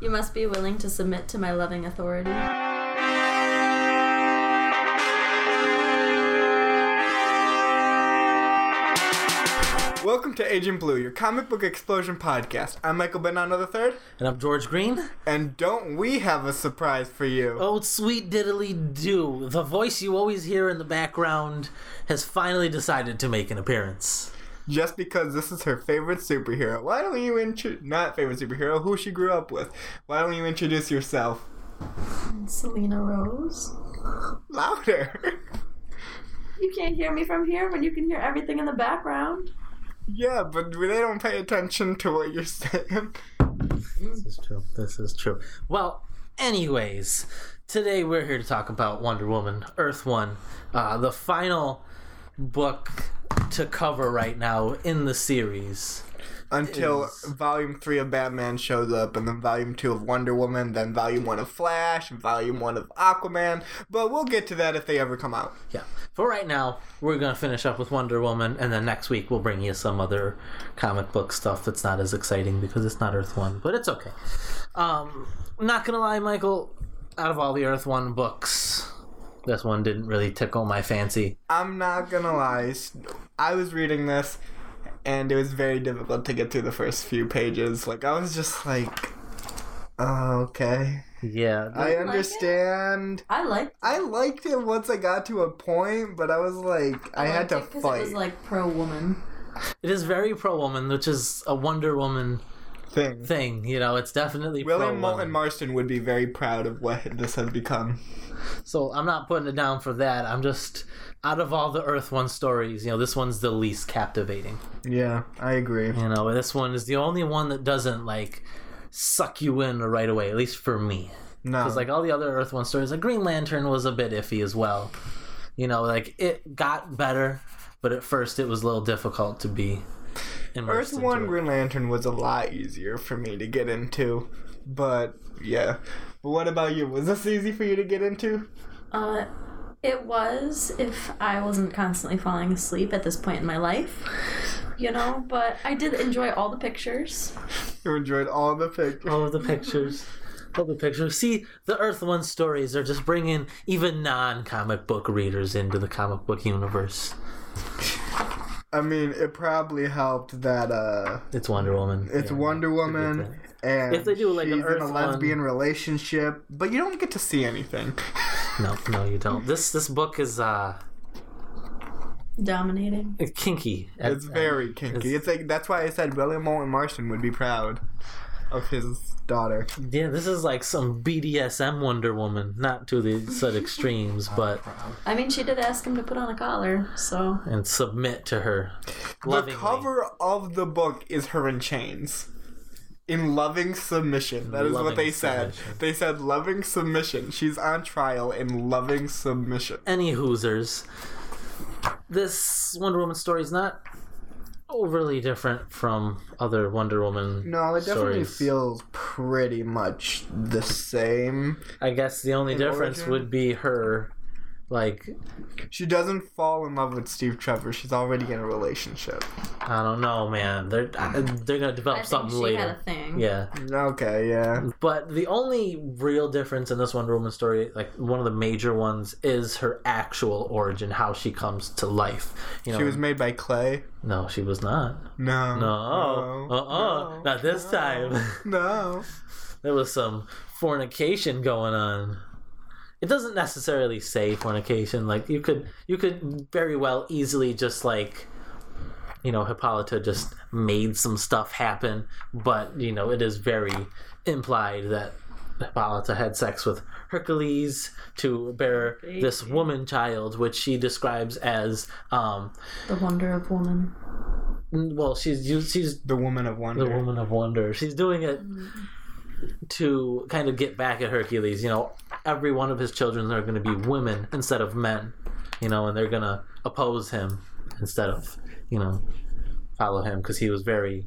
You must be willing to submit to my loving authority. Welcome to Agent Blue, your comic book explosion podcast. I'm Michael Benano III, And I'm George Green. and don't we have a surprise for you? Oh, sweet diddly do. The voice you always hear in the background has finally decided to make an appearance. Just because this is her favorite superhero, why don't you intro- not favorite superhero, who she grew up with? Why don't you introduce yourself? Selena Rose. Louder. You can't hear me from here when you can hear everything in the background. yeah, but they don't pay attention to what you're saying. This is true. This is true. Well, anyways, today we're here to talk about Wonder Woman Earth One, uh, the final book to cover right now in the series. Until Is- Volume 3 of Batman shows up, and then Volume 2 of Wonder Woman, then Volume 1 of Flash, and Volume 1 of Aquaman. But we'll get to that if they ever come out. Yeah. For right now, we're gonna finish up with Wonder Woman, and then next week we'll bring you some other comic book stuff that's not as exciting because it's not Earth One, but it's okay. Um, not gonna lie, Michael. Out of all the Earth One books, this one didn't really tickle my fancy. I'm not gonna lie. I was reading this, and it was very difficult to get through the first few pages. Like I was just like, oh, okay. Yeah. I it? understand. I liked I liked it once I got to a point, but I was like, I, had to because fight. It was like pro woman. it is very pro woman, which is a Wonder Woman thing. thing. You know, it's definitely William Moulton. Marston would be very proud of what this has become. So I'm not putting it down for that. I'm just out of all the Earth One stories, you know, this one's the least captivating. Yeah, I agree. You know, this one is the only one that doesn't like suck you in right away, at least for me. No, Because like all the other Earth One stories, like Green Lantern was a bit iffy as well. You know, like it got better, but at first it was a little difficult to be Earth into One it. Green Lantern was a lot easier for me to get into, but yeah. But what about you? Was this easy for you to get into? Uh, it was if I wasn't constantly falling asleep at this point in my life, you know. But I did enjoy all the pictures. You enjoyed all the pictures. all of the pictures. All the pictures. See, the Earth One stories are just bringing even non-comic book readers into the comic book universe. I mean, it probably helped that uh, It's Wonder Woman. it's Yeah. Wonder Woman, and If they do, like, an she's in Earth a one- lesbian relationship, but you don't get to see anything. No, no, you don't. This this book is uh Dominating. it's kinky. at- It's very kinky. it's- It's like that's why I said William Moulton Marston would be proud of his daughter. Yeah, this is like some BDSM Wonder Woman, not to the such extremes, but I mean, she did ask him to put on a collar, so and submit to her. The cover of the book is her in chains. In loving submission. That is what Loving they said. submission. They said loving submission. She's on trial in loving submission. Any Hoosers. This Wonder Woman story is not overly different from other Wonder Woman. No, it definitely stories. feels pretty much the same. I guess the only In difference origin? would be her, like She doesn't fall in love with Steve Trevor. She's already in a relationship. I don't know, man. They're they're gonna I develop think something she later. had a thing. Yeah. Okay, yeah. But the only real difference in this Wonder Woman story, like one of the major ones, is her actual origin, how she comes to life. You know, She was made by clay. no, she was not. No. No, No. uh, uh No. not this No. time. No. there was some fornication going on. It doesn't necessarily say fornication. Like you could, you could very well easily just like, you know, Hippolyta just made some stuff happen. But you know, it is very implied that Hippolyta had sex with Hercules to bear this woman child, which she describes as, um, The wonder of woman. well, she's she's The woman of wonder. the woman of wonder. She's doing it to kind of get back at Hercules. You know, every one of his children are going to be women instead of men. You know, and they're going to oppose him instead of you know follow him because he was very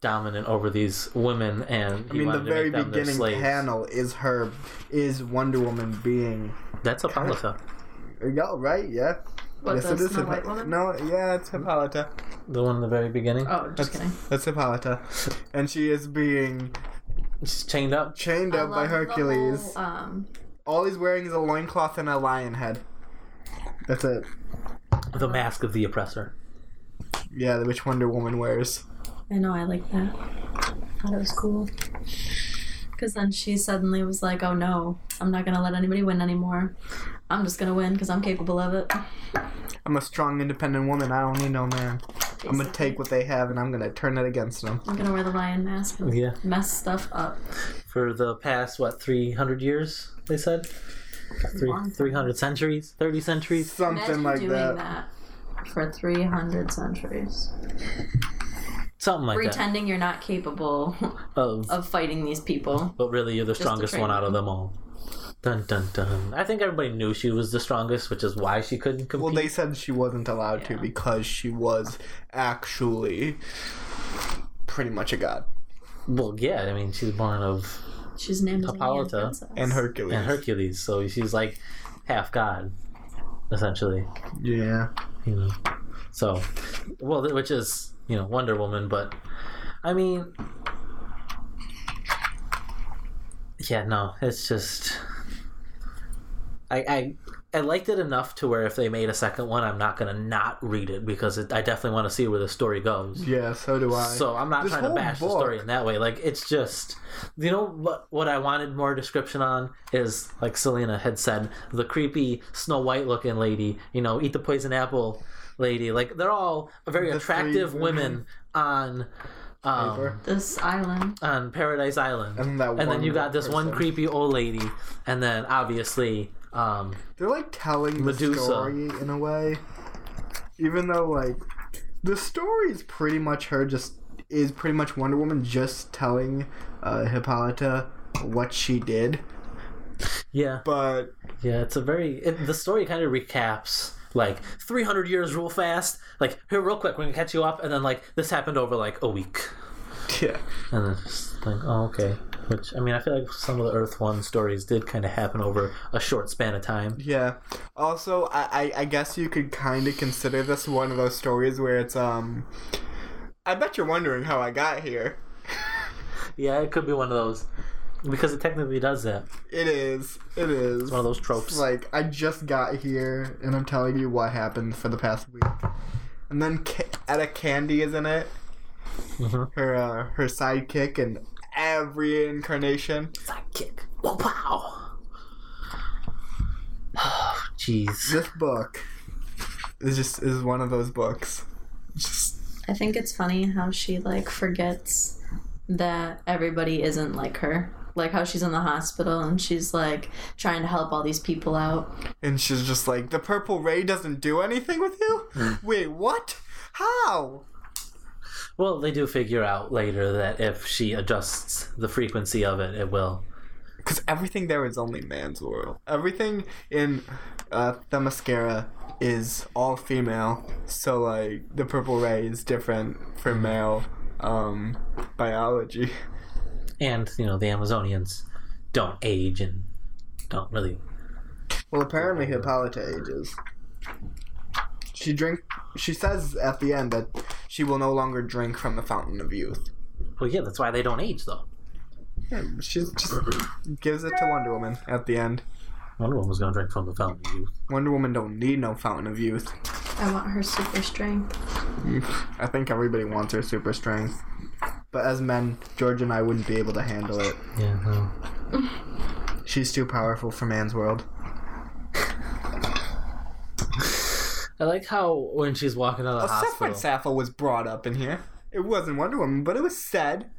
dominant over these women and I mean, the to very make them their beginning panel is her, is Wonder Woman being. That's Hippolyta, Yeah, right? Yeah. What, the it is. Snow White woman? No, yeah, it's Hippolyta. the one in the very beginning. Oh, just That's, kidding. that's Hippolyta. And she is being She's chained up. chained I up by love the Hercules. whole, um, All he's wearing is a loincloth and a lion head. That's it. The mask of the oppressor. Yeah, which Wonder Woman wears. I know, I like that. Thought it was cool. Because then she suddenly was like, oh no, I'm not gonna let anybody win anymore. I'm just gonna win because I'm capable of it. I'm a strong, independent woman. I don't need no man. I'm gonna take what they have and I'm gonna turn it against them. I'm gonna wear the lion mask and Yeah. mess stuff up. For the past what, three hundred years? They said. Three three hundred centuries, thirty centuries. Something Imagine like doing that. that. for 300 centuries. Something like that. Pretending you're not capable. Of, of fighting these people. but really, you're the strongest one out of them. them all. Dun dun dun. I think everybody knew she was the strongest, which is why she couldn't compete. Well, they said she wasn't allowed to because she was actually pretty much a god. Well, yeah. I mean, she's born of She's named as Hippolyta princess. And Hercules. and Hercules, so she's like half god, essentially. Yeah. You know. So, well, which is you know Wonder Woman, but I mean, yeah, no, it's just I I I liked it enough to where if they made a second one, I'm not gonna not read it because it, I definitely want to see where the story goes. Yeah, so do I. So I'm not This trying to whole bash the story in that way. Like it's just, you know what? What I wanted more description on is like Selena had said, the creepy Snow White looking lady. You know, eat the poison apple lady. Like they're all very The attractive women women. on. Um, This island. on Paradise Island, And that then one you got this one creepy old lady, and then obviously, um, They're like telling Medusa. the story in a way. Even though like the story is pretty much her just is pretty much Wonder Woman just telling uh, Hippolyta what she did. yeah, But Yeah, it's a very. It, the story kind of recaps like 300 years real fast. Like, here, real quick, we're gonna catch you up, and then like this happened over like a week, yeah. and then it's just like, oh, okay. Which I mean, I feel like some of the Earth One stories did kind of happen over a short span of time. Yeah. Also, I, I, I guess you could kind of consider this one of those stories where it's um. I bet you're wondering how I got here. Yeah, it could be one of those because it technically does that. It is. It is. One of those tropes. Like I just got here, and I'm telling you what happened for the past week. And then Ca- Etta Candy is in it. Mhm. Her uh, her sidekick in every incarnation. Sidekick. Wow! Wow! Jeez. This book is just is one of those books. Just I think it's funny how she like forgets that everybody isn't like her. Like how she's in the hospital and she's like trying to help all these people out. and she's just like the purple ray doesn't do anything with you. Wait, what? How? Well, they do figure out later that if she adjusts the frequency of it, it will. Because everything there is only man's world. Everything in uh, Themyscira is all female. So, like, the purple ray is different for male um, biology. and you know the Amazonians don't age and don't really. Well, apparently Hippolyta ages. She drink. She says at the end that she will no longer drink from the fountain of youth. Well, yeah, that's why they don't age though. Yeah, she just gives it to Wonder Woman at the end. Wonder Woman was gonna drink from the fountain of youth. Wonder Woman don't need no fountain of youth. I want her super strength. I think everybody wants her super strength. But as men, George and I wouldn't be able to handle it. Yeah, no. She's too powerful for man's world. I like how when she's walking out of the Well, hospital. Sappho was brought up in here. It wasn't Wonder Woman, but it was said.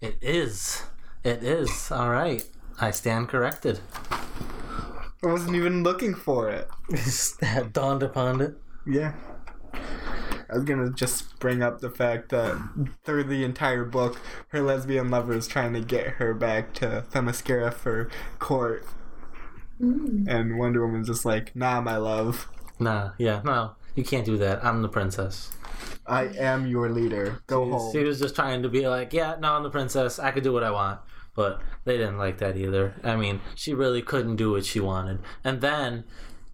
It is. It is. All right. I stand corrected. I wasn't even looking for it. that dawned upon it. Yeah. I was gonna just bring up the fact that through the entire book, her lesbian lover is trying to get her back to Themyscira for court. Mm. And Wonder Woman's just like, nah, my love. Nah, yeah, no, you can't do that. I'm the princess. I am your leader. Go home. She was just trying to be like, yeah, no, I'm the princess. I could do what I want. But they didn't like that either. I mean, she really couldn't do what she wanted. And then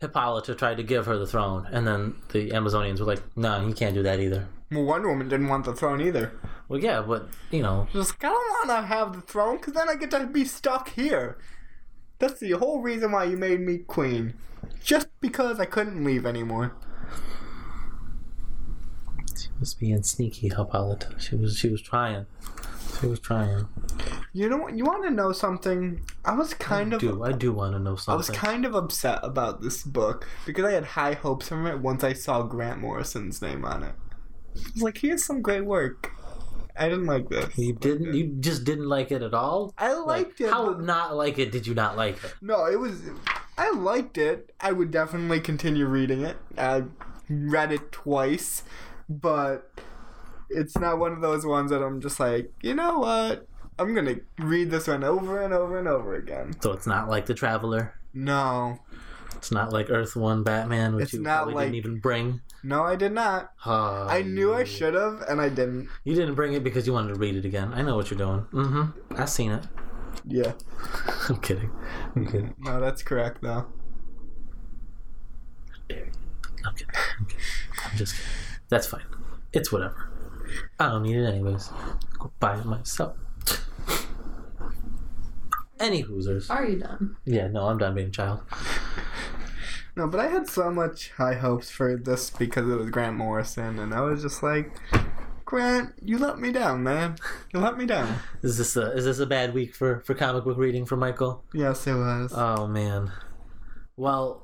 Hippolyta tried to give her the throne, and then the Amazonians were like, "No, you can't do that either." Well, Wonder Woman didn't want the throne either. Well, yeah, but you know, Just like, I don't want to have the throne because then I get to be stuck here. That's the whole reason why you made me queen. Just because I couldn't leave anymore. she was being sneaky, Hippolyta. She was, she was trying. She was trying. You know what? You want to know something? I was kind I of. do, I do want to know something? I was kind of upset about this book because I had high hopes from it once I saw Grant Morrison's name on it. I was like, he has some great work. I didn't like this. you didn't. You just didn't like it at all. I Like, liked it. How but- not like it? Did you not like it? No, it was. I liked it. I would definitely continue reading it. I read it twice, but it's not one of those ones that I'm just like, you know what? I'm gonna read this one over and over and over again. So it's not like the Traveler. No, It's not like Earth One Batman, which It's you not probably like- didn't even bring. no, I did not. Uh, I knew I should have, and I didn't. You didn't bring it because you wanted to read it again. I know what you're doing. Mm-hmm. I've seen it. Yeah, I'm kidding. I'm kidding. no, that's correct though. I'm kidding. I'm kidding. I'm just kidding. That's fine. It's whatever. I don't need it anyways. Go buy it myself. Any hoosers. Are you done? Yeah, no, I'm done being a child. No, but I had so much high hopes for this because it was Grant Morrison, and I was just like, Grant, you let me down, man. You let me down. Is this a is this a bad week for for comic book reading for Michael? Yes, it was. Oh man. Well,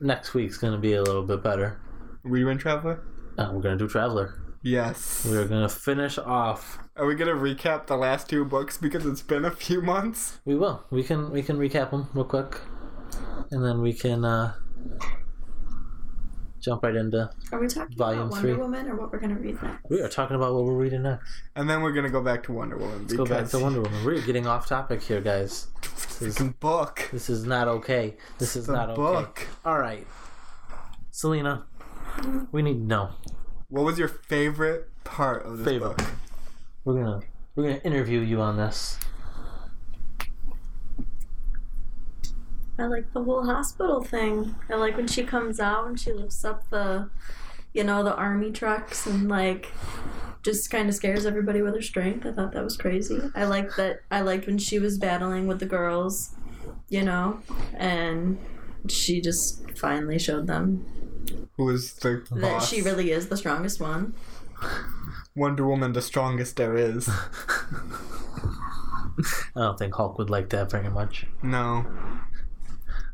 next week's gonna be a little bit better. Rewind Traveler? Uh, we're gonna do Traveler. Yes. We're gonna finish off. Are we gonna recap the last two books because it's been a few months? We will. We can we can recap them real quick, and then we can uh, jump right into. Are we talking Volume about Wonder three. Woman or what we're gonna read next? We are talking about what we're reading next. And then we're gonna go back to Wonder Woman Let's go back to Wonder Woman. We're getting off topic here, guys. This is, book. this is not okay. This is The not okay. book. All right, Selena, we need to know. What was your favorite part of this Favorite. book? We're gonna we're gonna interview you on this. I like the whole hospital thing. I like when she comes out and she lifts up the, you know, the army trucks and like, just kind of scares everybody with her strength. I thought that was crazy. I liked that. I liked when she was battling with the girls, you know, and she just finally showed them who is was the that boss? she really is the strongest one. Wonder Woman, the strongest there is. I don't think Hulk would like that very much. No.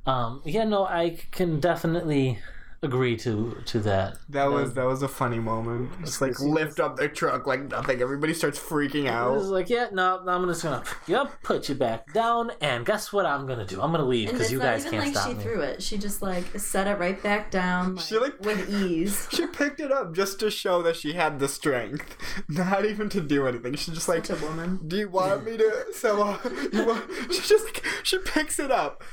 Um, yeah, no, I can definitely agree to to that. That was that was a funny moment. Just like lift up their truck like nothing. Everybody starts freaking out. It's out. like, yeah, no, I'm just gonna pick you up, put you back down, and guess what I'm gonna do? I'm gonna leave because you guys can't like stop she me. threw it. She just like set it right back down like, She, like- with ease. She picked it up just to show that she had the strength, not even to do anything. She just like, Such a woman. do you want me to? So uh, you want? She just like she picks it up,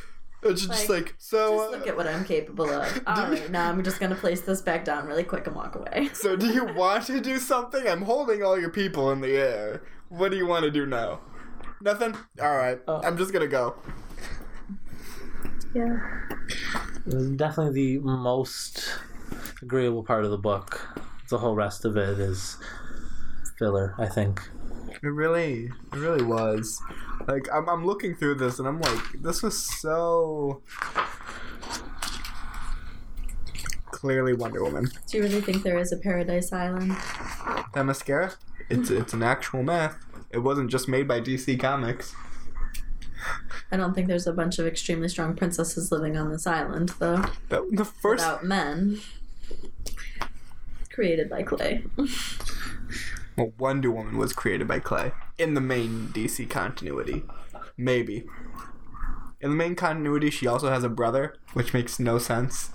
and she's just Like, like, so. Just look uh, at what I'm capable of. All right, now I'm just gonna place this back down really quick and walk away. So do you want to do something? I'm holding all your people in the air. What do you want to do now? Nothing. All right. Oh. I'm just gonna go. Yeah. Definitely the most agreeable part of the book. The whole rest of it is filler, I think. It really, it really was. Like I'm, I'm looking through this and I'm like, this was so clearly Wonder Woman. Do you really think there is a Paradise Island? Themyscira, it's it's an actual myth. It wasn't just made by DC Comics. I don't think there's a bunch of extremely strong princesses living on this island, though. That, the first, Without men. Created by Clay. well, Wonder Woman was created by Clay in the main DC continuity. Maybe. In the main continuity, she also has a brother, which makes no sense.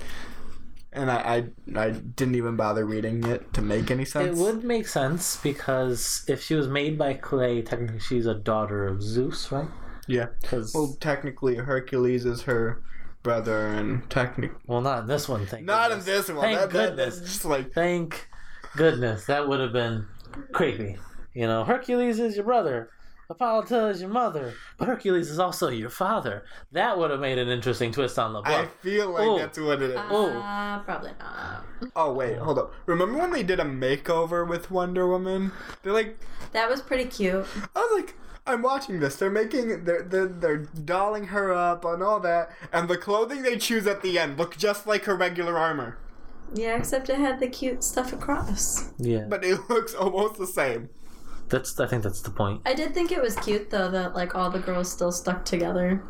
And I, I, I didn't even bother reading it to make any sense. It would make sense because if she was made by Clay, technically she's a daughter of Zeus, right? Yeah. Because Well, technically, Hercules is her brother, and technically, well, not in this one. Thank not in this one. Thank that, that- goodness. that's just like Thank goodness that would have been creepy. You know, Hercules is your brother. Hippolyta is your mother, but Hercules is also your father. That would have made an interesting twist on the book. I feel like Oh. that's what it is. Oh. Uh, probably not. Oh wait, hold up. Remember when they did a makeover with Wonder Woman? They're like, That was pretty cute. I was like, I'm watching this. They're making, they're they're, they're dolling her up and all that, and the clothing they choose at the end look just like her regular armor, Yeah, except it had the cute stuff across. yeah, but it looks almost the same. that's. I think that's the point. I did think it was cute though that like all the girls still stuck together.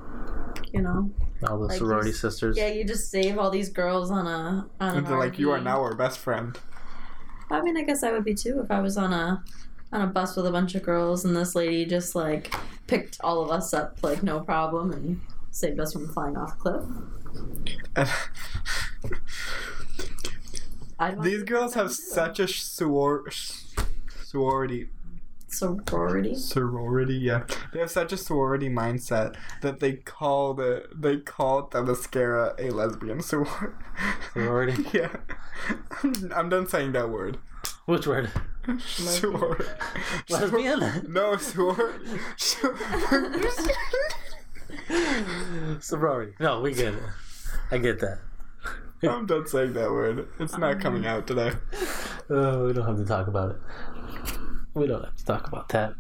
You know. All the Like, sorority you- sisters. Yeah, you just save all these girls on a on an And they're like, you are now our best friend. I mean, I guess I would be too if I was on a on a bus with a bunch of girls and this lady just like picked all of us up like no problem and saved us from flying off a cliff. I'd want These girls have too. such a soror- sorority sorority. sorority yeah they have such a sorority mindset that they call the they call Themyscira a lesbian soror- Sorority? yeah I'm, I'm done saying that word Which word? Sorority. Lesbian? no soror Sorority. No, we get it. I get that. I'm done saying that word it's not coming out today Oh, we don't have to talk about it. We don't have to talk about that.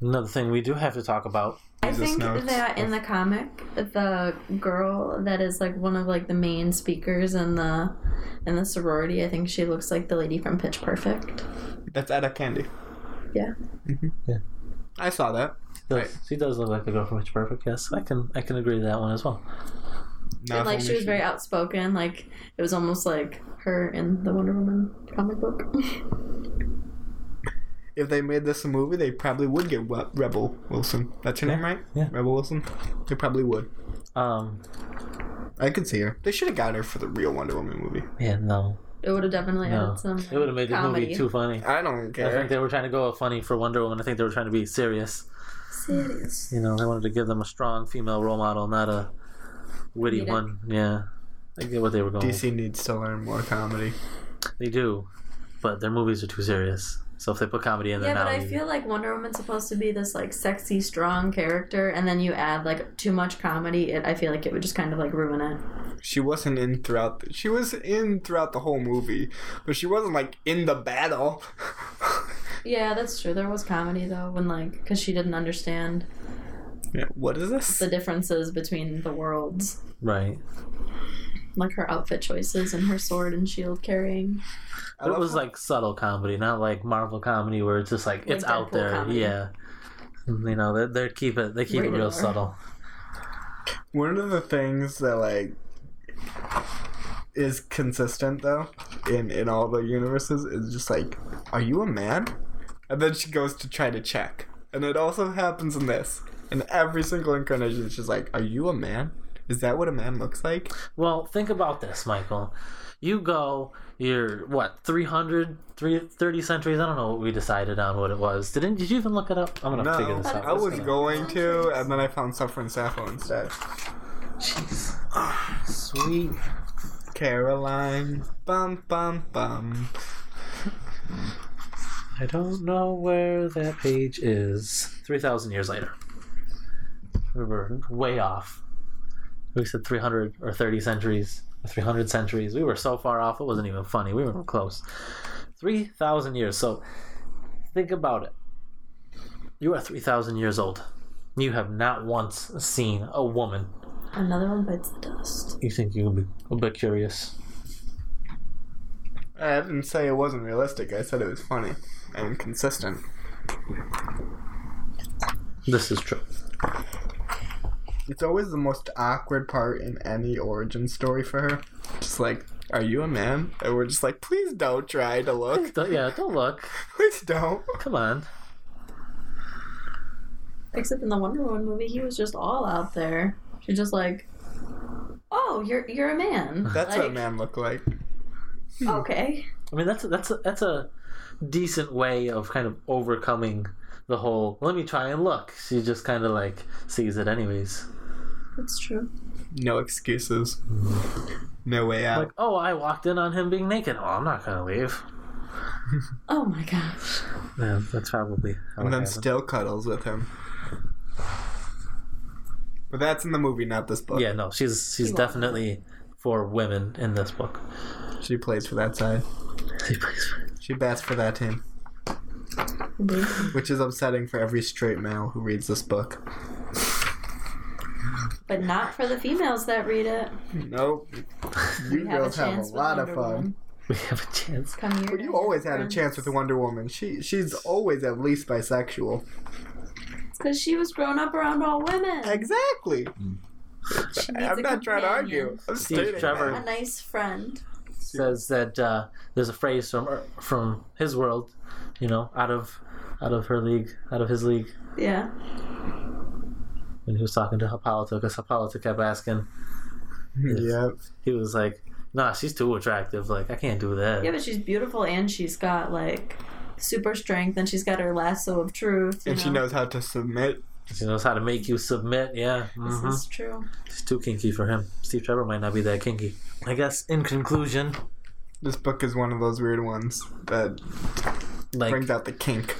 Another thing we do have to talk about. I think knows. that in the comic, the girl that is like one of like the main speakers in the in the sorority, I think she looks like the lady from Pitch Perfect. that's Etta Candy Yeah. Mm-hmm. Yeah. I saw that Does, Right. She does look like the girl from Pitch Perfect. Yes, I can. I can agree to that one as well. Now and like she was very outspoken. Like it was almost like her in the Wonder Woman comic book. if they made this a movie they probably would get Re- Rebel Wilson that's her name right Yeah. Rebel Wilson they probably would Um. I could see her they should have got her for the real Wonder Woman movie Yeah. No. it would have definitely No. added some. It would have made the movie too funny. I don't care. I think they were trying to go funny for Wonder Woman. I think they were trying to be serious. Serious. You know, they wanted to give them a strong female role model, not a witty Comedic. one. Yeah. I get what they were going. with. DC needs to learn more comedy. They do, but their movies are too serious. So if they put comedy in there Yeah, but I you- feel like Wonder Woman's supposed to be this like sexy, strong character, and then you add like too much comedy. It, I feel like it would just kind of like ruin it. She wasn't in throughout. The, she was in throughout the whole movie, but she wasn't like in the battle. Yeah, that's true. There was comedy though, when like because she didn't understand Yeah, what is this? the differences between the worlds, right. like her outfit choices and her sword and shield carrying. I But it was how- like subtle comedy, not like Marvel comedy where it's just like it's Like out there. comedy. Yeah. You know, they they keep it they keep it real R. subtle. one of the things that like is consistent though in in all the universes is just like, are you a man? And then she goes to try to check, and it also happens in this. In every single incarnation, she's like, "Are you a man? Is that what a man looks like?" Well, think about this, Michael. You go, you're what, 300, 30 centuries? I don't know what we decided on what it was. Didn't did you even look it up? I'm gonna No, figure this out. I was Gonna- going to, and then I found Suffering Sappho instead. Jeez. Sweet. Caroline, bum bum bum. I don't know where that page is. 3,000 years later. We were way off. We said 300 or 30 centuries, 300 centuries. We were so far off, it wasn't even funny. We weren't close. 3,000 years. So think about it. You are 3,000 years old. You have not once seen a woman. Another one bites the dust. You think you would be a bit curious. I didn't say it wasn't realistic. I said it was funny and consistent. This is true. It's always the most awkward part in any origin story for her. Just like, are you a man? And we're just like, please don't try to look. Don't- yeah, don't look. Please don't. Come on. Except in the Wonder Woman movie, he was just all out there. She's just like, "Oh, you're you're a man." That's like, what a man look like. Okay. I mean, that's a, that's a, that's a decent way of kind of overcoming the whole. Let me try and look. She just kind of like sees it anyways. That's true. No excuses. No way out. Like, oh, I walked in on him being naked. Oh, I'm not gonna leave. Oh my gosh. Yeah, that's probably and then happened. still cuddles with him. But that's in the movie, not this book. Yeah, no, she's she's won't. definitely for women in this book. She plays for that side. She plays for- She bats for that team. Indeed. Which is upsetting for every straight male who reads this book. But not for the females that read it. Nope. We You have a girls have a chance with lot of Wonder fun. Woman. We have a chance. Come here. But you always had a chance with the Wonder Woman. She she's always at least bisexual. Because she was grown up around all women. Exactly. She needs I'm a not trying to argue. I'm Steve stating Trevor. A nice friend. Says that uh, there's a phrase from from his world, you know, out of out of her league, out of his league, Yeah. when he was talking to Hippolyta, because Hippolyta kept asking, Yep. he was like, "Nah, she's too attractive. Like, I can't do that." Yeah, but she's beautiful and she's got like super strength and she's got her lasso of truth. you And she knows how to submit. She knows how to make you submit. Yeah, This hmm is true. it's too kinky for him. Steve Trevor might not be that kinky. I guess in conclusion, This book is one of those weird ones that like, brings out the kink.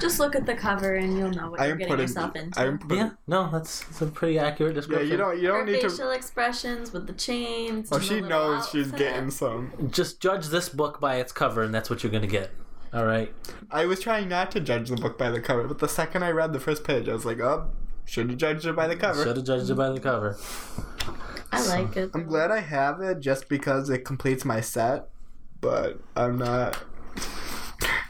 Just look at the cover and you'll know what I you're am getting putting. yourself into. I am putting. yeah, no, that's, that's a pretty accurate Yeah, description. you don't. You her don't need facial to. expressions with the chains. Oh, she little knows she's getting some. Just judge this book by its cover, and that's what you're gonna get. All right. I was trying not to judge the book by the cover, but the second I read the first page, I was like, "Oh, should have judged it by the cover." Should have judged it by the cover. I like it. I'm glad I have it just because it completes my set, but I'm not.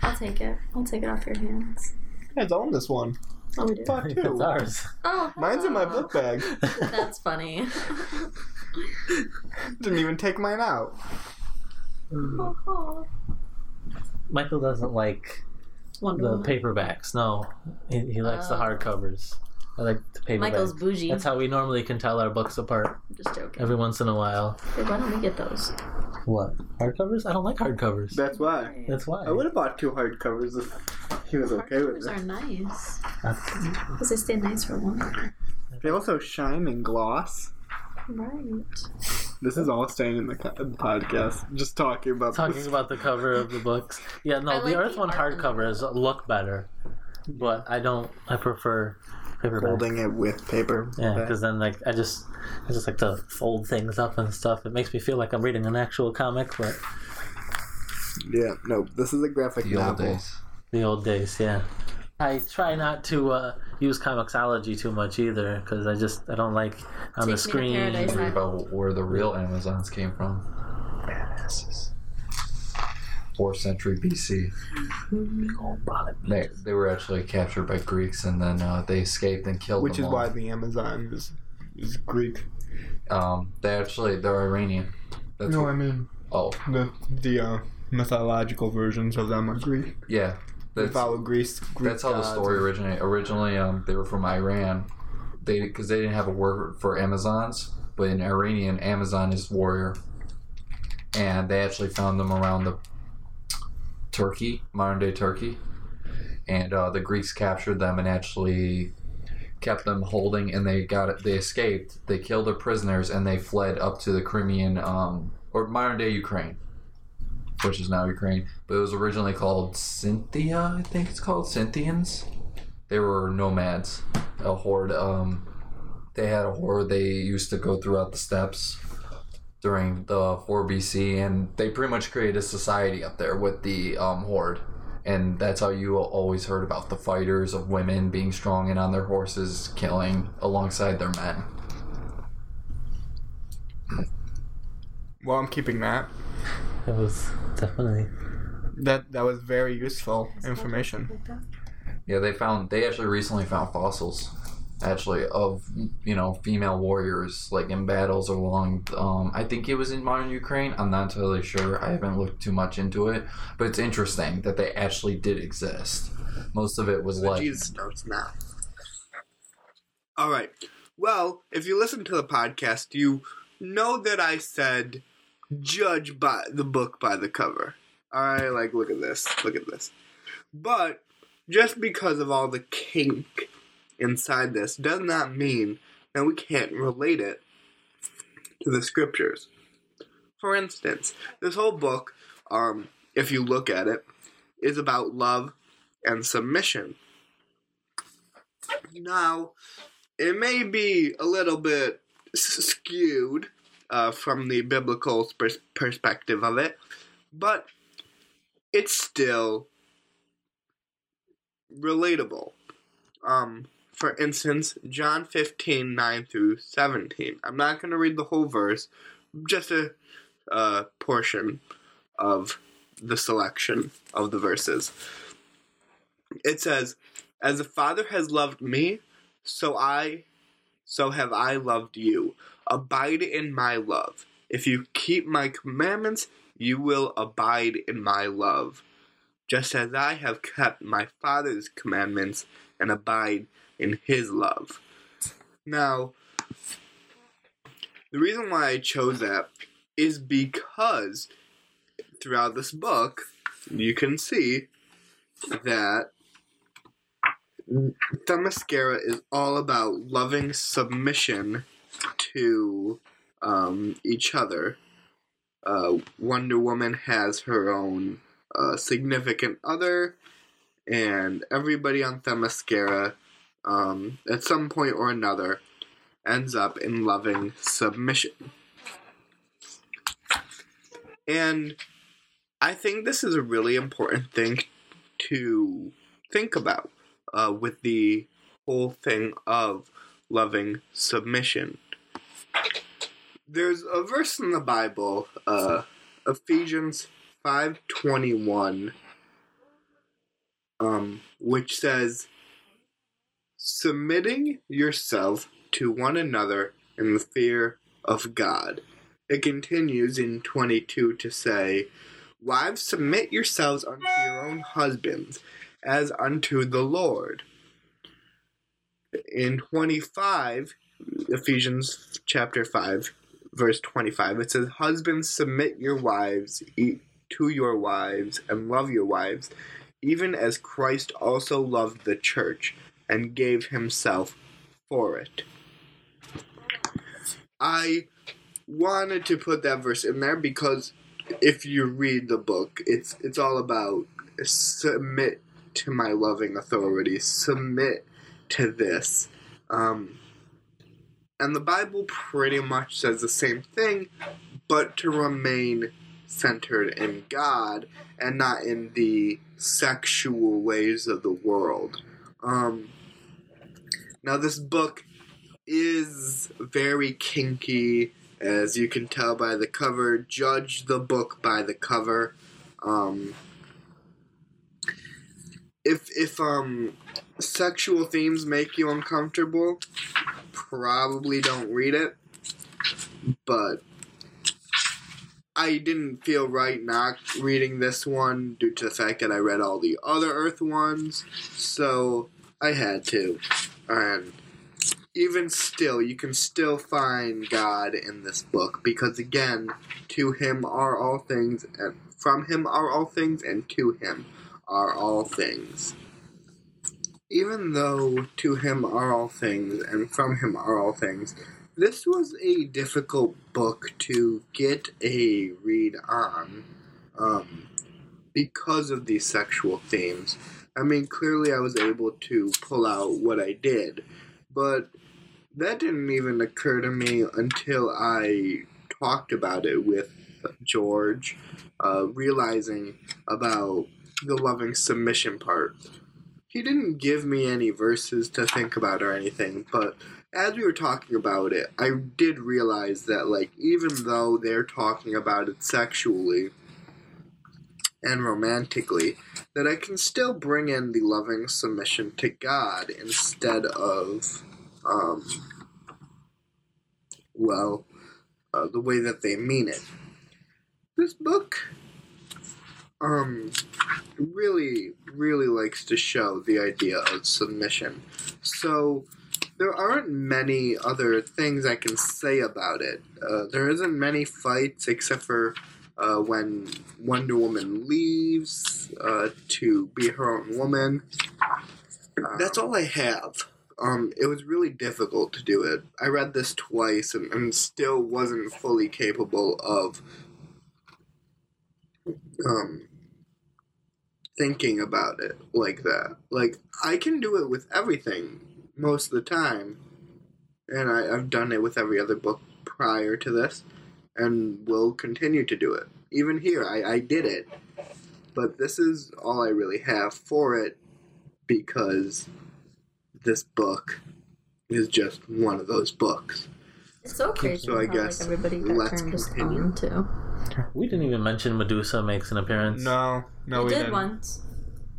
I'll take it. I'll take it off your hands. You guys own this one. Oh, we do. Fuck It's ours. Oh, Mine's in my book bag. That's funny. Didn't even take mine out. Oh, Michael doesn't like Wonder the Woman. paperbacks. No, he, he likes the Oh. hardcovers. I like the paperbacks. Michael's bougie. That's how we normally can tell our books apart. I'm just joking. Every once in a while. Hey, why don't we get those? What hardcovers? I don't like hardcovers. That's why. That's why. I would have bought two hardcovers if he was okay with it. Hardcovers are nice because they stay nice for longer. They also shine and gloss. Right. This is all staying in the co- podcast. Just talking about Talking this. about the cover of the books. Yeah, no, I the Earth the One art in hardcovers look better, but I don't. I prefer paperback. holding it with paper. Yeah, because then like I just I just like to fold things up and stuff. It makes me feel like I'm reading an actual comic, but yeah, no, this is a graphic The old novel. days. the old days, yeah. I try not to uh, use comiXology too much either because I just I don't like on Take the me to screen. paradise. Read about where the real Amazons came from. Badasses. Fourth century BC. They, they were actually captured by Greeks and then uh, they escaped and killed Which is all. why the Amazon is, is Greek. Um, they actually they're Iranian. That's No, what- I mean oh the the uh, mythological versions of them are Greek. yeah. They follow Greece. Greek that's how the story originated. Originally, um, they were from Iran. They because they didn't have a word for Amazons, but in Iranian, Amazon is warrior, and they actually found them around the Turkey, modern day Turkey, and uh, the Greeks captured them and actually kept them holding, and they got it. They escaped. They killed their prisoners and they fled up to the Crimean um, or modern day Ukraine. Which is now Ukraine, but it was originally called Scythia, I think it's called Scythians. They were nomads, a horde. Um, they had a horde. They used to go throughout the steppes during the 4 BC, and they pretty much created a society up there with the um, horde. And that's how you always heard about the fighters of women being strong and on their horses, killing alongside their men. Well, I'm keeping that. It was definitely That that was very useful information. Yeah, they found they actually recently found fossils, actually of you know female warriors like in battles along. Um, I think it was in modern Ukraine. I'm not totally sure. I haven't looked too much into it, but it's interesting that they actually did exist. Most of it was like Jesus starts now. All right. Well, if you listen to the podcast, you know that I said judge by the book by the cover. All right, like look at this, look at this. But just because of all the kink inside this does not mean that we can't relate it to the scriptures. For instance, this whole book, um, if you look at it, is about love and submission. Now, it may be a little bit skewed uh, from the biblical pers- perspective of it, but it's still relatable. Um, for instance, John 15, 9 through 17. I'm not going to read the whole verse, just a portion of the selection of the verses. It says, As the Father has loved me, so I so have I loved you. Abide in my love. If you keep my commandments, you will abide in my love, just as I have kept my Father's commandments and abide in his love. Now, the reason why I chose that is because throughout this book, you can see that Themyscira is all about loving submission to um, each other. Uh, Wonder Woman has her own uh, significant other, and everybody on Themyscira, um, at some point or another, ends up in loving submission. And I think this is a really important thing to think about uh, with the whole thing of loving submission. There's a verse in the Bible, uh, Ephesians five twenty one, um, which says, "Submitting yourself to one another in the fear of God." It continues in twenty two to say, "Wives, submit yourselves unto your own husbands." as unto the Lord. In 25, Ephesians chapter 5, verse 25, it says, Husbands, submit your wives to your wives and love your wives, even as Christ also loved the church and gave himself for it. I wanted to put that verse in there because if you read the book, it's it's all about submit to my loving authority, submit to this. Um, and the Bible pretty much says the same thing, but to remain centered in God and not in the sexual ways of the world. Um, now, this book is very kinky, as you can tell by the cover. Judge the book by the cover. Um, if if um sexual themes make you uncomfortable, probably don't read it. But I didn't feel right not reading this one due to the fact that I read all the other Earth ones, so I had to. And even still, you can still find God in this book because again, to him are all things and from him are all things and to him are all things. Even though to him are all things and from him are all things, this was a difficult book to get a read on um, because of these sexual themes. I mean, clearly I was able to pull out what I did, but that didn't even occur to me until I talked about it with George, uh, realizing about the loving submission part. He didn't give me any verses to think about or anything, but as we were talking about it, I did realize that, like, even though they're talking about it sexually and romantically, that I can still bring in the loving submission to God instead of, um, well, uh, the way that they mean it. This book um really really likes to show the idea of submission so there aren't many other things i can say about it uh, there isn't many fights except for uh, when wonder woman leaves uh, to be her own woman that's all i have um, it was really difficult to do it. I read this twice and, and still wasn't fully capable of um, thinking about it like that. Like I can do it with everything most of the time, and I, I've done it with every other book prior to this, and will continue to do it. Even here, I, I did it, but this is all I really have for it because this book is just one of those books. It's so crazy So I guess like, everybody got let's turned to continue. Spawn too. We didn't even mention Medusa makes an appearance. No, no, you we did didn't. once.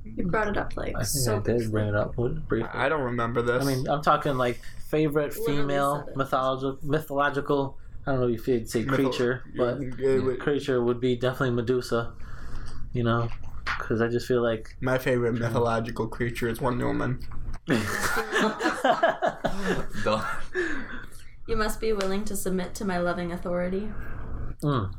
You brought it up like I think so I did bring it up briefly. I don't remember this. I mean, I'm talking like favorite Literally female said mythological, mythological. I don't know if you'd say Mytho- creature, but it would- creature would be definitely Medusa. You know, because I just feel like. my favorite mythological creature is Wonder Woman. You must be willing to submit to my loving authority. Mm.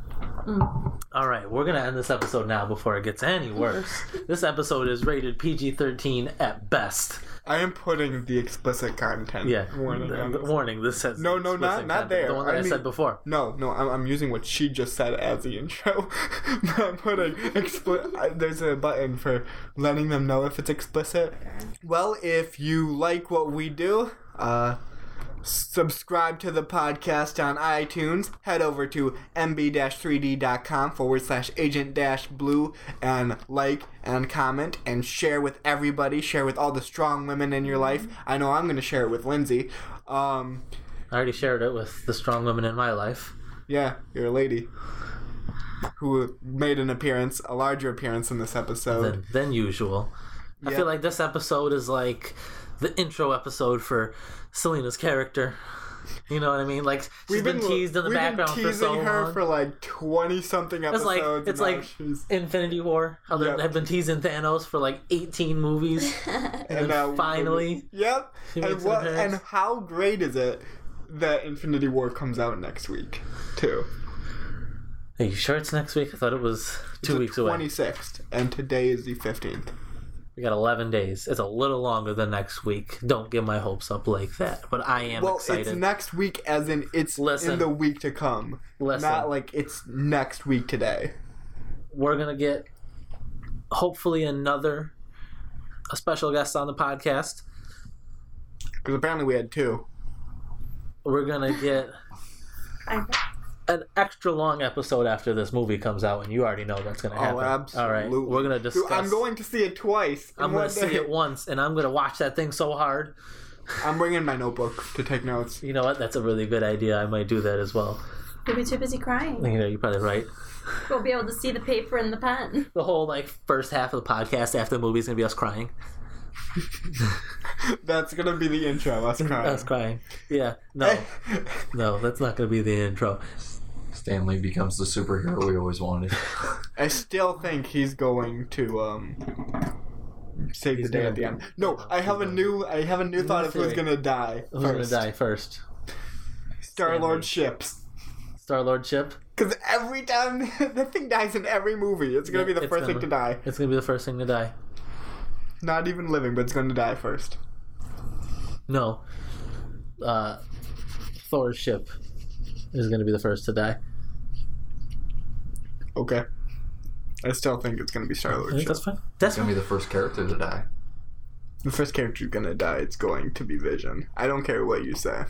Mm. All right, we're gonna end this episode now before it gets any worse. this episode is rated PG-13 at best. I am putting the explicit content. Yeah, warning the- on the warning. This says No, no, not- explicit not content, there. The one that I, I mean- said before. No, no, I'm, I'm using what she just said as the intro. I'm putting expli- There's a button for letting them know if it's explicit. Well, if you like what we do, uh, subscribe to the podcast on iTunes. Head over to mb-3d.com forward slash agent dash blue and like and comment and share with everybody. Share with all the strong women in your life. I know I'm going to share it with Lindsay. Um, I already shared it with the strong women in my life. Yeah, you're a lady who made an appearance, a larger appearance in this episode. than, than usual. I feel like this episode is like the intro episode for Selena's character. You know what I mean? Like she's been, teased in the we've background been for teasing so her long. for like twenty something episodes. it's episodes. like it's like she's, Infinity War. How they Yep. have been teasing Thanos for like eighteen movies, and, then now finally, yep. And makes an what? And how great is it that Infinity War comes out next week too? are you sure it's next week? I thought it was two weeks away. Twenty sixth, and today is the fifteenth. We got eleven days. It's a little longer than next week. Don't get my hopes up like that. But I am excited. Well, excited. it's next week, as in it's Listen. in the week to come. Listen. Not like it's next week today. we're gonna get hopefully another a special guest on the podcast. Because apparently we had two. We're gonna get I, an extra long episode after this movie comes out, and you already know that's gonna oh, happen. Oh, absolutely. All right, we're gonna Dude, discuss. I'm going to see it twice. I'm gonna see it once, and I'm gonna watch that thing so hard. I'm bringing my notebook to take notes. You know what? That's a really good idea. I might do that as well. you'll be too busy crying. You know, you're probably right. We'll be able to see the paper and the pen. The whole like first half of the podcast after the movie is gonna be us crying. That's gonna be the intro. Us crying. Us crying. Yeah. No. No, that's not gonna be the intro. Stan Lee becomes the superhero we always wanted. I still think he's going to um save He's the day at the end. No, I have a new I have a new thought of who's gonna die. Who's gonna first. die first? Star Lord ships. Star Lord ship. Because every time the thing dies in every movie, it's gonna Yeah, be the first thing gonna- to die. It's gonna be the first thing to die. Not even living, but it's gonna die first. No. Uh, Thor's ship is going to be the first to die. Okay. I still think it's gonna be Star I Lord think that's fine. That's It's gonna fine. be the first character to die. The first character gonna die, it's going to be Vision. I don't care what you say.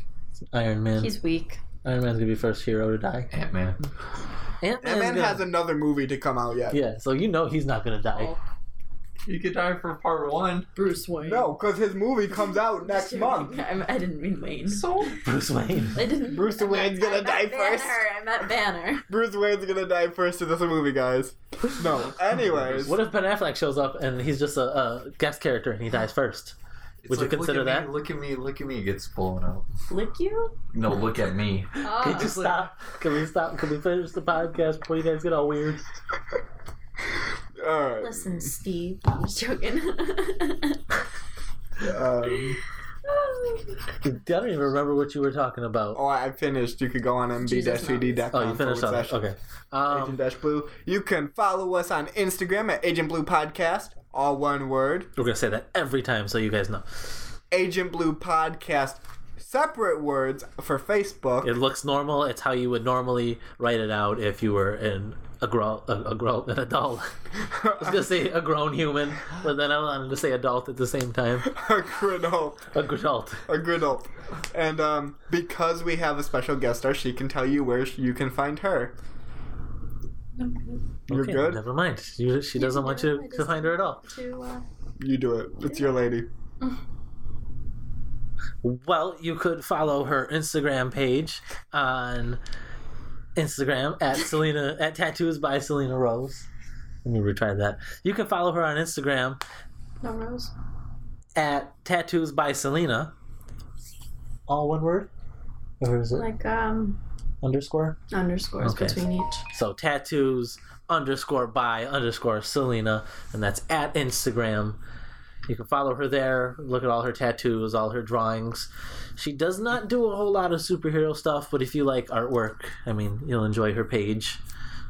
Iron Man. He's weak. Iron Man's going to be first hero to die. Ant Man. Ant Ant Man has another movie to come out yet. Yeah, so you know he's not going to die. Oh. He could die for part one. Bruce Wayne. No, because his movie comes out next month. I, I didn't mean Wayne. So Bruce Wayne. I didn't. Bruce I meant- Wayne's gonna I meant die Banner. first. I meant Banner. Bruce Wayne's gonna die first in this movie, guys. No. Anyways. What if Ben Affleck shows up and he's just a, a guest character and he dies first? it's Would you consider look at that? Me, look at me, look at me, gets blown out. Lick you? No, look at me. Oh. Can you It's like- stop? Can we stop? Can we finish the podcast before you guys get all weird? Listen, Steve. I'm just joking. Um, I don't even remember what you were talking about. oh, I finished. You could go on Jesus mb-3d.com. Oh, you finished on Okay. Um, Agent Dash Blue. You can follow us on Instagram at Agent Blue Podcast. All one word. we're going to say that every time so you guys know. Agent Blue Podcast. Separate words for Facebook. It looks normal. It's how you would normally write it out if you were in a grown, a, a grown, an adult. I was gonna say a grown human, but then I wanted to say adult at the same time. a Gridult. A adult. A Gridult. And um, because we have a special guest star, she can tell you where you can find her. Okay. You're good? Never mind. You, she doesn't want you to find her at all. To, uh, You do it. It's your lady. Well, you could follow her Instagram page on Instagram at Selena at Tattoos by Selena Rose. Let me retry that. You can follow her on Instagram no rose. at Tattoos by Selena. All one word? Or is it Like um underscore? underscores Okay. between each. So tattoos underscore by underscore Selena, and that's at Instagram. You can follow her there, look at all her tattoos, all her drawings. She does not do a whole lot of superhero stuff, but if you like artwork, I mean, you'll enjoy her page.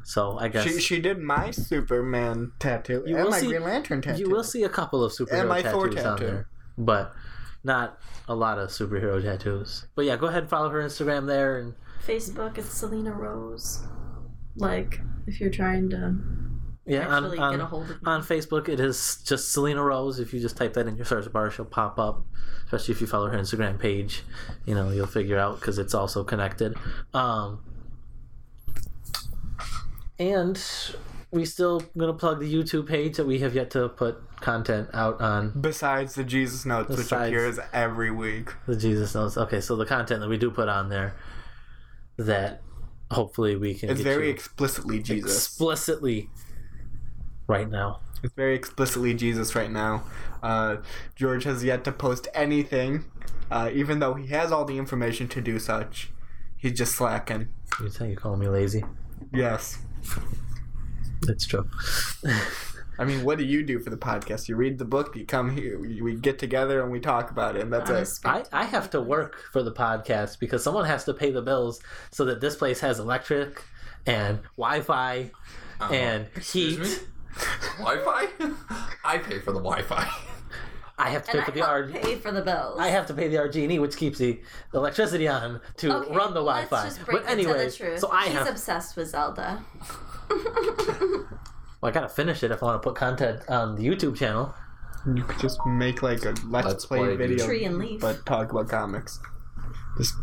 So I guess She, she did my Superman tattoo You and will my see- Green Lantern tattoo. you will see a couple of superhero And my tattoos Thor on tattoo. there, but not a lot of superhero tattoos. But yeah, go ahead and follow her Instagram there, and Facebook it's Selena Rose. Like if you're trying to yeah, on, actually on, get a hold of me. On Facebook, it is just Selena Rose. If you just type that in your search bar, she'll pop up. Especially if you follow her Instagram page, you know you'll figure out because it's also connected. Um, and we still gonna plug the YouTube page that we have yet to put content out on Besides the Jesus Notes, which appears every week. the Jesus Notes. Okay, so the content that we do put on there, that hopefully we can. It's get very you explicitly Jesus. explicitly right now. It's very explicitly Jesus right now. Uh, George has yet to post anything, uh, even though he has all the information to do such. He's just slacking. You say you call me lazy. Yes. that's true. I mean, what do you do for the podcast? You read the book, you come here, we, we get together and we talk about it, and that's on it. I, I have to work for the podcast because someone has to pay the bills so that this place has electric and Wi-Fi and Excuse heat. Me? Wi-Fi? I pay for the Wi-Fi. I have to pay and for I the help R. pay for the bills. I have to pay the RG&E, which keeps the electricity on to Okay, run the Wi-Fi. let's just break But it to the anyway, truth. so I He's have. obsessed with Zelda. Well, I gotta finish it if I want to put content on the YouTube channel. You could just make like a let's, Let's play, play, video, Tree and leaf. but talk about comics. Just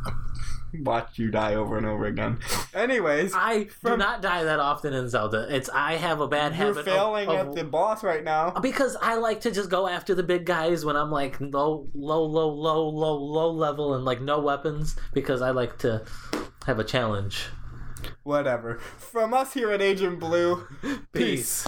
watch you die over and over again. Anyways, I do not die that often in Zelda. It's I have a bad you're habit. of- failing of, at the boss right now. because I like to just go after the big guys when I'm like low, low, low, low, low, low level and like no weapons because I like to have a challenge. Whatever. From us here at Agent Blue, peace. Peace.